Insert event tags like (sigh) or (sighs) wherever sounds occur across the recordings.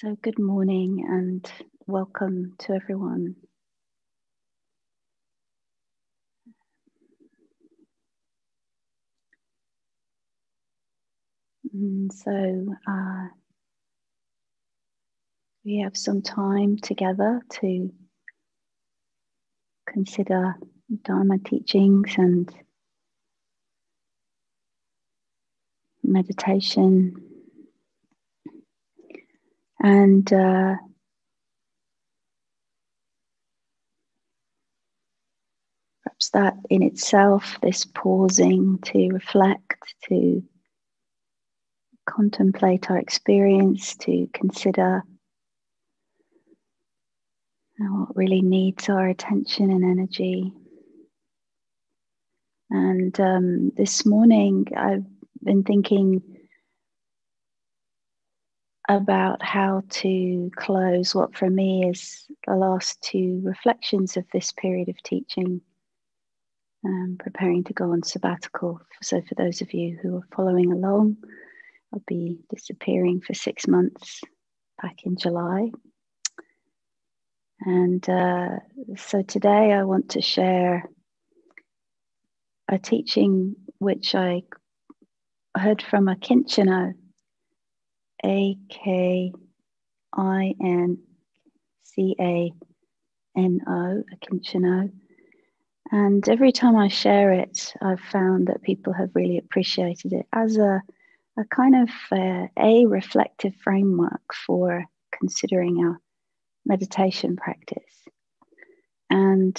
So, good morning and welcome to everyone. And so, uh, we have some time together to consider Dharma teachings and meditation and uh, perhaps that in itself, this pausing to reflect, to contemplate our experience, to consider what really needs our attention and energy. And um, this morning, I've been thinking about how to close what for me is the last two reflections of this period of teaching. Um, preparing to go on sabbatical. So, for those of you who are following along, I'll be disappearing for six months back in July. And uh, so today I want to share a teaching which I heard from Akincano a K I N C A N O, Akincano. And every time I share it, I've found that people have really appreciated it as a, a kind of uh, a reflective framework for considering our meditation practice. And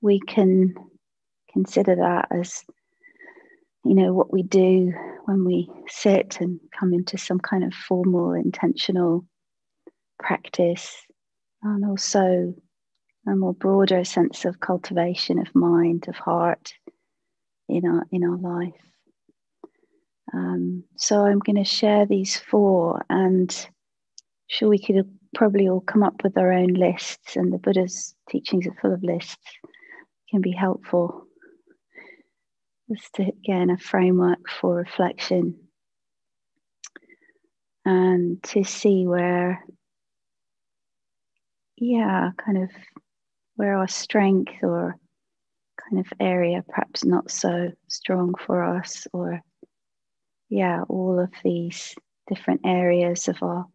we can consider that as you know, what we do when we sit and come into some kind of formal, intentional practice, and also a more broader sense of cultivation of mind, of heart in our in our life. Um, so I'm going to share these four, and sure we could probably all come up with our own lists, and the Buddha's teachings are full of lists, can be helpful just again a framework for reflection. And to see where yeah kind of where our strength or kind of area perhaps not so strong for us or yeah all of these different areas of our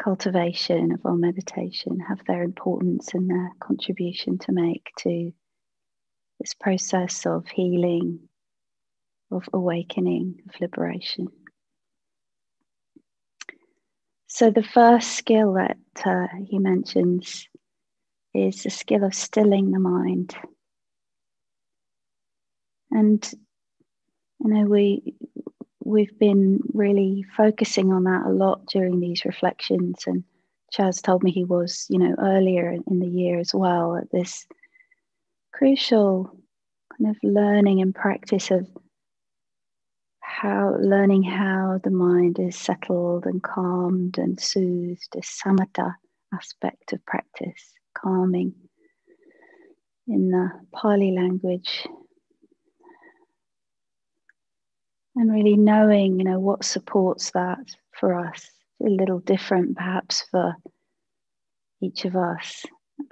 cultivation of our meditation have their importance and their contribution to make to this process of healing, of awakening, of liberation. So, the first skill that uh, he mentions is the skill of stilling the mind. And you know, we we've been really focusing on that a lot during these reflections. And Chaz told me he was, you know, earlier in the year as well at this crucial kind of learning and practice of how learning how the mind is settled and calmed and soothed, a samatha aspect of practice, calming in the Pali language. And really knowing, you know, what supports that for us. A little different perhaps for each of us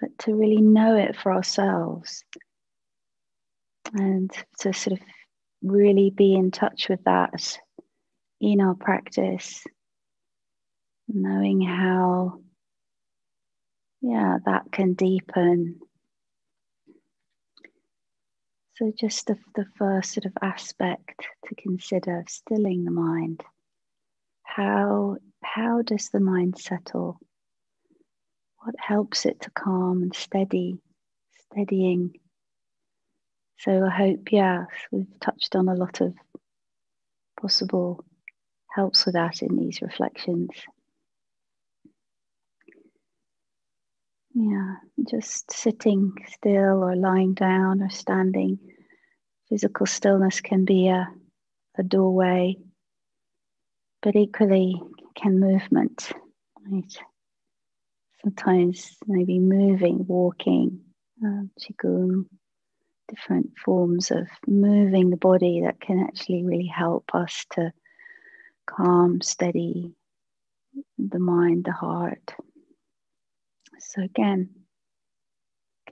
but to really know it for ourselves and to sort of really be in touch with that in our practice, knowing how, yeah, that can deepen. So, just the, the first sort of aspect to consider stilling the mind. How, how does the mind settle? What helps it to calm and steady, steadying. So I hope, yes, we've touched on a lot of possible helps with that in these reflections. Yeah, just sitting still or lying down or standing. Physical stillness can be a, a doorway, but equally can movement, right? Sometimes maybe moving, walking, um, qigong, different forms of moving the body that can actually really help us to calm, steady the mind, the heart. So, again,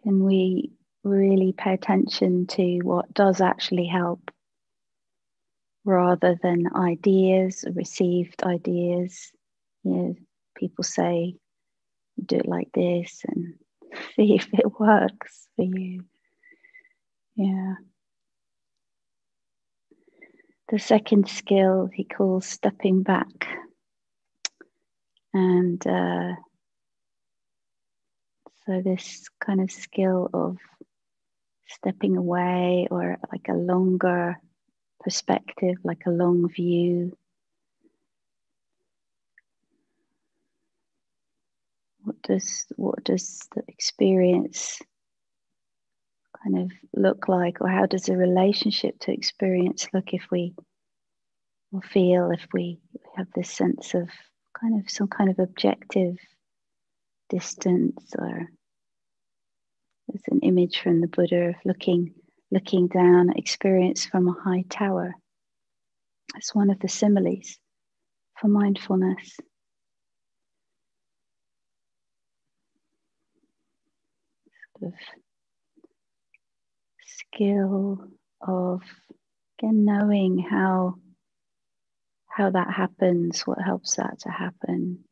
can we really pay attention to what does actually help rather than ideas, received ideas? You know, people say, do it like this and (laughs) see if it works for you. Yeah. The second skill he calls stepping back. And uh, so, this kind of skill of stepping away or like a longer perspective, like a long view. Does what does the experience kind of look like, or how does the relationship to experience look if we or feel if we have this sense of kind of some kind of objective distance or there's an image from the Buddha of looking looking down experience from a high tower. It's one of the similes for mindfulness. Of skill of again knowing how how that happens, what helps that to happen.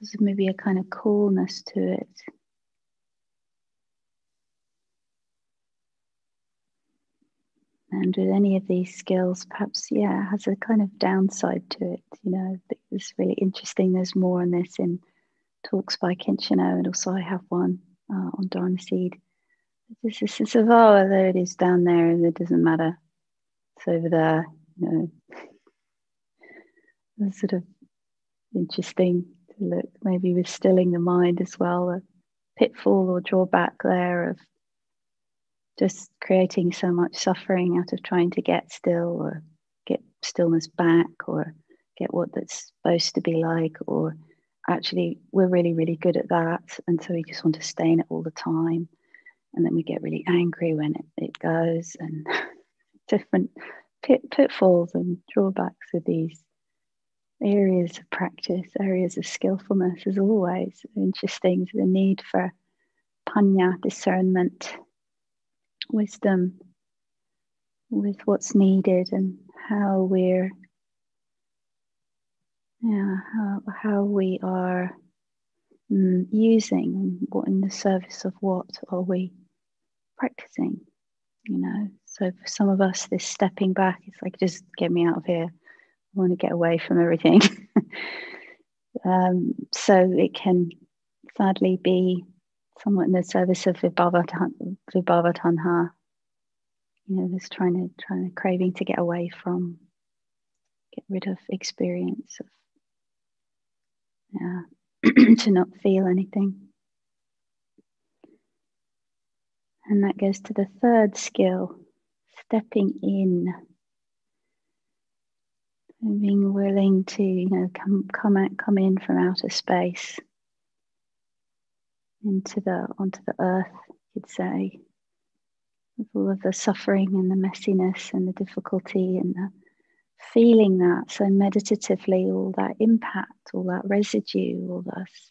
There's maybe a kind of coolness to it. And with any of these skills, perhaps, yeah, has a kind of downside to it. You know, it's really interesting. There's more on this in talks by Akincano, and also I have one uh, on Dharma Seed. This is sense of, oh, there it is down there, and it doesn't matter. It's over there. You know, it's sort of interesting to look, maybe with stilling the mind as well, a pitfall or drawback there of just creating so much suffering out of trying to get still or get stillness back or get what that's supposed to be like or actually we're really really good at that. And so we just want to stay in it all the time. And then we get really angry when it, it goes and (laughs) different pit, pitfalls and drawbacks of these areas of practice areas of skillfulness as always. Interesting the need for panya discernment wisdom with what's needed and how we're yeah how, how we are mm, using what in the service of what are we practicing you know? So for some of us this stepping back is like just get me out of here. I want to get away from everything. (laughs) Um, so it can sadly be somewhat in the service of vibhava, vibhava tanha you know this trying to trying to craving to get away from get rid of experience of yeah. (clears throat) To not feel anything. And that goes to the third skill stepping in. And being willing to you know come come out come in from outer space. Into the onto the earth you'd say. With all of the suffering and the messiness and the difficulty and the feeling that so meditatively all that impact all that residue all this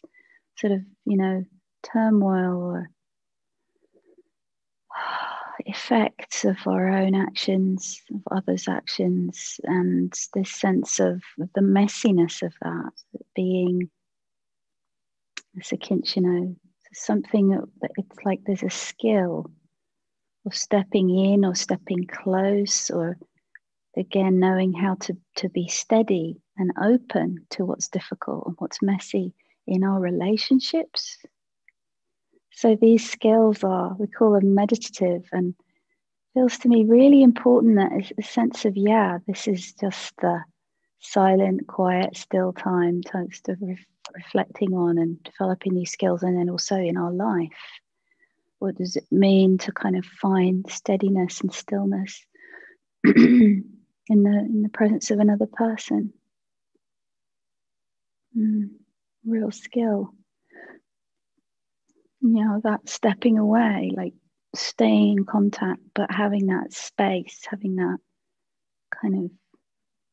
sort of you know turmoil or (sighs) effects of our own actions of others actions and this sense of the messiness of that being as Akincano something that it's like there's a skill of stepping in or stepping close or again knowing how to, to be steady and open to what's difficult and what's messy in our relationships. So these skills are we call them meditative and feels to me really important that a sense of yeah this is just the silent quiet still time times of re- reflecting on and developing these skills and then also in our life. What does it mean to kind of find steadiness and stillness (clears throat) in the in the presence of another person? Mm, real skill. You know, that stepping away, like staying in contact, but having that space, having that kind of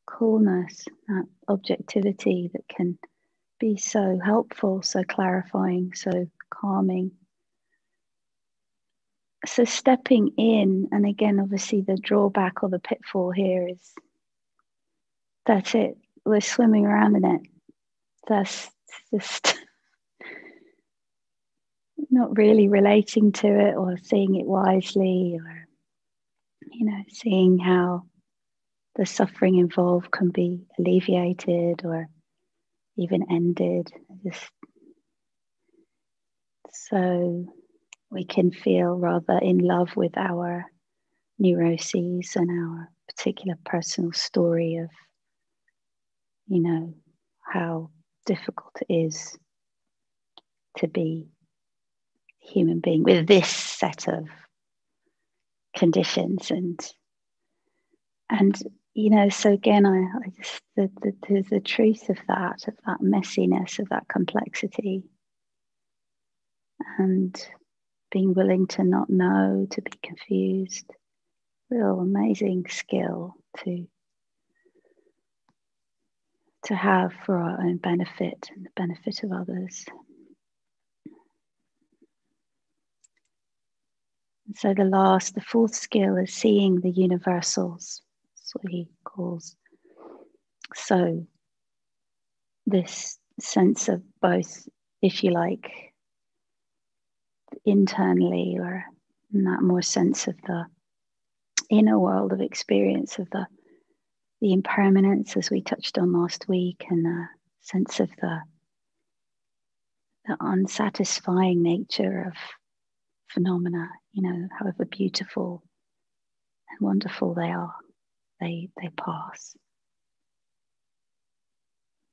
coolness, that objectivity that can be so helpful, so clarifying, so calming. So, stepping in, and again, obviously, the drawback or the pitfall here is that's it, we're swimming around in it. That's just (laughs) not really relating to it or seeing it wisely or, you know, seeing how the suffering involved can be alleviated or even ended. Just so we can feel rather in love with our neuroses and our particular personal story of, you know, how difficult it is to be a human being with this set of conditions. And and you know so again i, I just the, the, the, the truth of that of that messiness of that complexity. And being willing to not know to be confused. Real amazing skill to to have for our own benefit and the benefit of others. And so the last the fourth skill is seeing the universals. What he calls. So, this sense of both, if you like, internally or in that more sense of the inner world of experience of the the impermanence as we touched on last week and the sense of the the unsatisfying nature of phenomena you know however beautiful and wonderful they are they, they pass.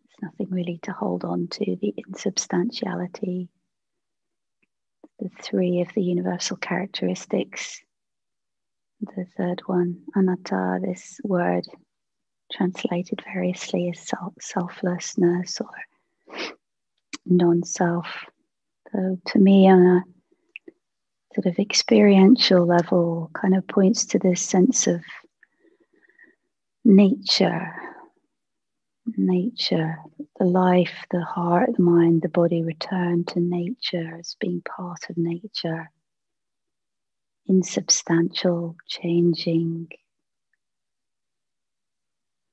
There's nothing really to hold on to, the insubstantiality, the three of the universal characteristics. The third one, anatta, this word translated variously as self, selflessness or non self. So, to me, on a sort of experiential level, kind of points to this sense of nature, nature, the life, the heart, the mind, the body return to nature as being part of nature, insubstantial, changing.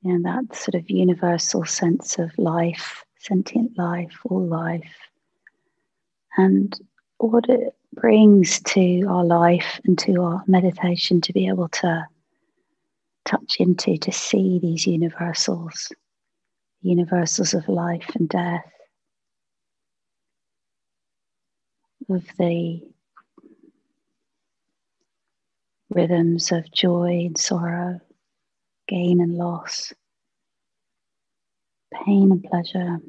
And that sort of universal sense of life, sentient life, all life. And what it brings to our life and to our meditation to be able to touch into to see these universals, universals of life and death, of the rhythms of joy and sorrow, gain and loss, pain and pleasure.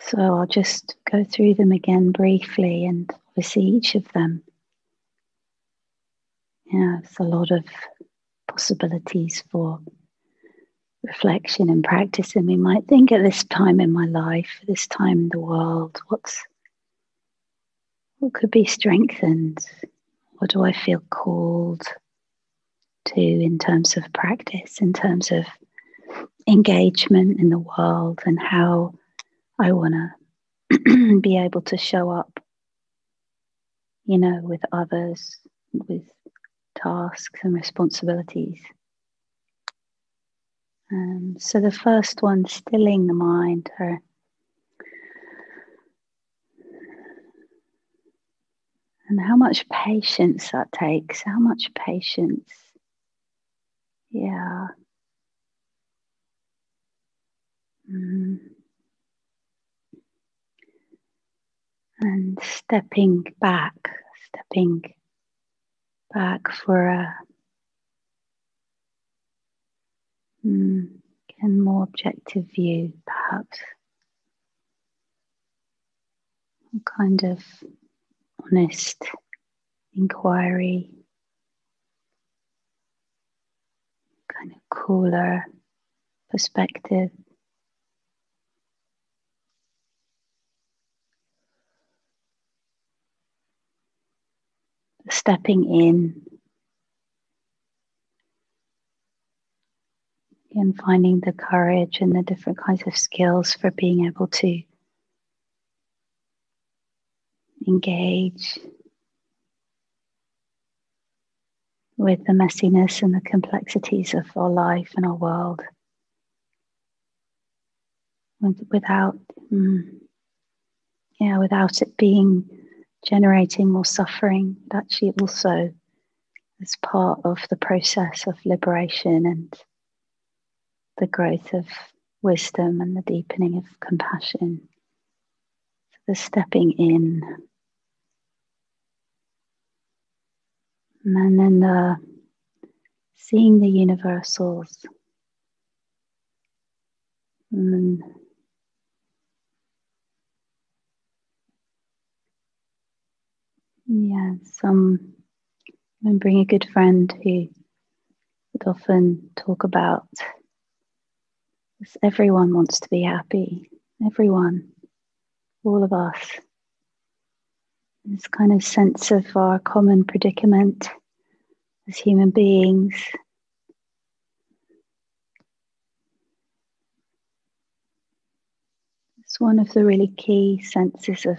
So I'll just go through them again briefly, and obviously each of them Yeah, has a lot of possibilities for reflection and practice. And we might think at this time in my life, this time in the world, what's what could be strengthened? What do I feel called to in terms of practice, in terms of engagement in the world, and how I want (clears throat) to be able to show up, you know, with others, with tasks and responsibilities. Um, so the first one, stilling the mind, or and how much patience that takes, how much patience. Yeah. Mm. And stepping back, stepping back for a mm, more objective view, perhaps. A kind of honest inquiry, kind of cooler perspective. Stepping in and finding the courage and the different kinds of skills for being able to engage with the messiness and the complexities of our life and our world without mm, yeah without it being generating more suffering but actually also as part of the process of liberation and the growth of wisdom and the deepening of compassion the stepping in And then the seeing the universals. And yeah, some um, remembering a good friend who would often talk about this, everyone wants to be happy. Everyone, all of us this kind of sense of our common predicament as human beings. It's one of the really key senses of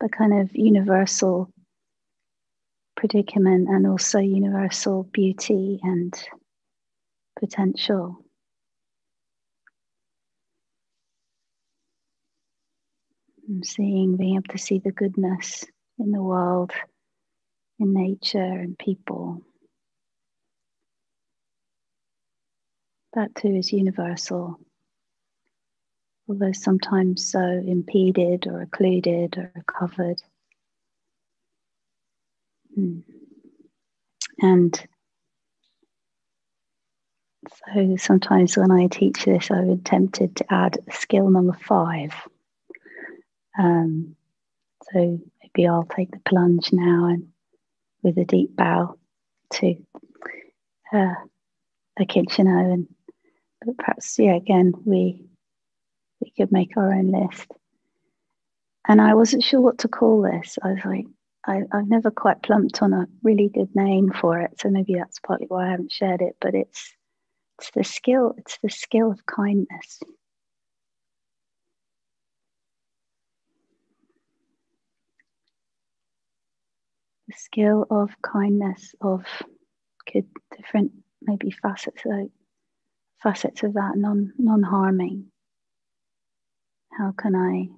the kind of universal predicament and also universal beauty and potential. I'm seeing, being able to see the goodness in the world, in nature and people. That too is universal, although sometimes so impeded or occluded or covered. And so sometimes when I teach this, I'm tempted to add skill number five. Um, so maybe I'll take the plunge now and with a deep bow to uh, Akincano and but perhaps yeah again we we could make our own list. And I wasn't sure what to call this. I was like, I, I've never quite plumped on a really good name for it. So maybe that's partly why I haven't shared it, but it's it's the skill, it's the skill of kindness. the skill of kindness, of could different maybe facets of facets of that non non harming. How can I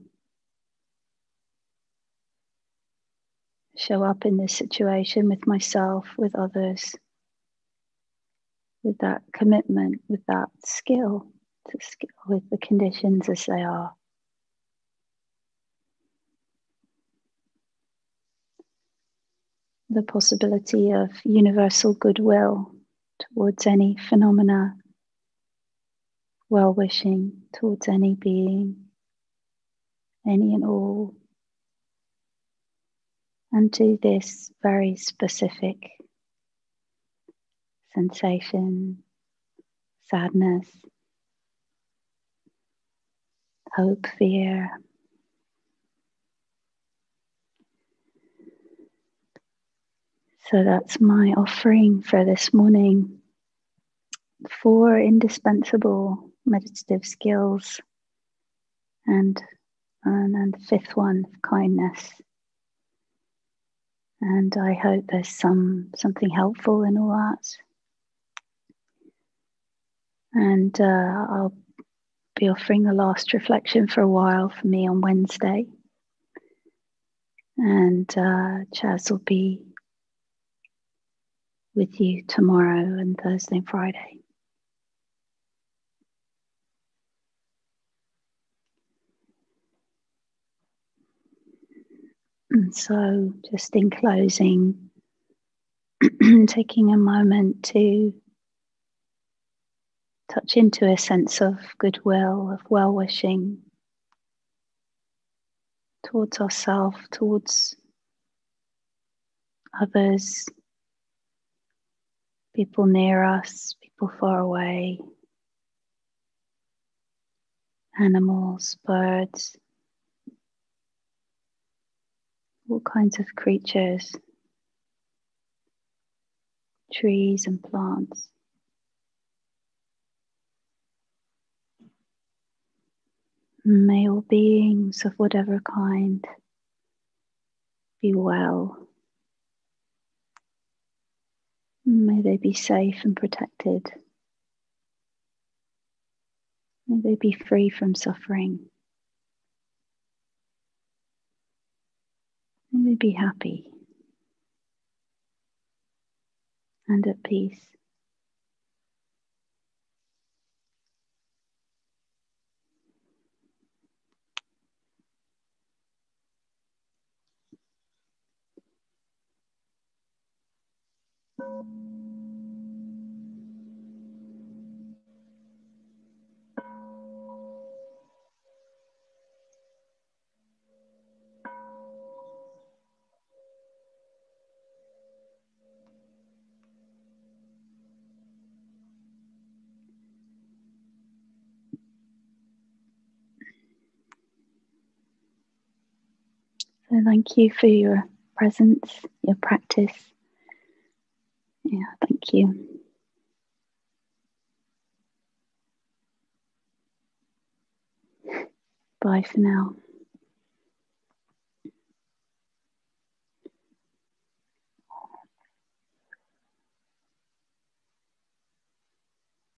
show up in this situation with myself, with others, with that commitment, with that skill, to skill with the conditions as they are. the possibility of universal goodwill towards any phenomena, well wishing towards any being, any and all. And to this very specific sensation, sadness, hope, fear, So that's my offering for this morning. Four indispensable meditative skills, and and, and the fifth one, kindness. And I hope there's some something helpful in all that. And uh, I'll be offering the last reflection for a while for me on Wednesday. And uh, Chaz will be with you tomorrow and Thursday and Friday. (clears throat) so, just in closing, (clears throat) taking a moment to touch into a sense of goodwill, of well wishing towards ourselves, towards others, people near us, people far away, animals, birds, all kinds of creatures trees and plants. May all beings of whatever kind be well. May they be safe and protected. May they be free from suffering. May be happy and at peace. So, thank you for your presence, your practice. Yeah, thank you. Bye for now.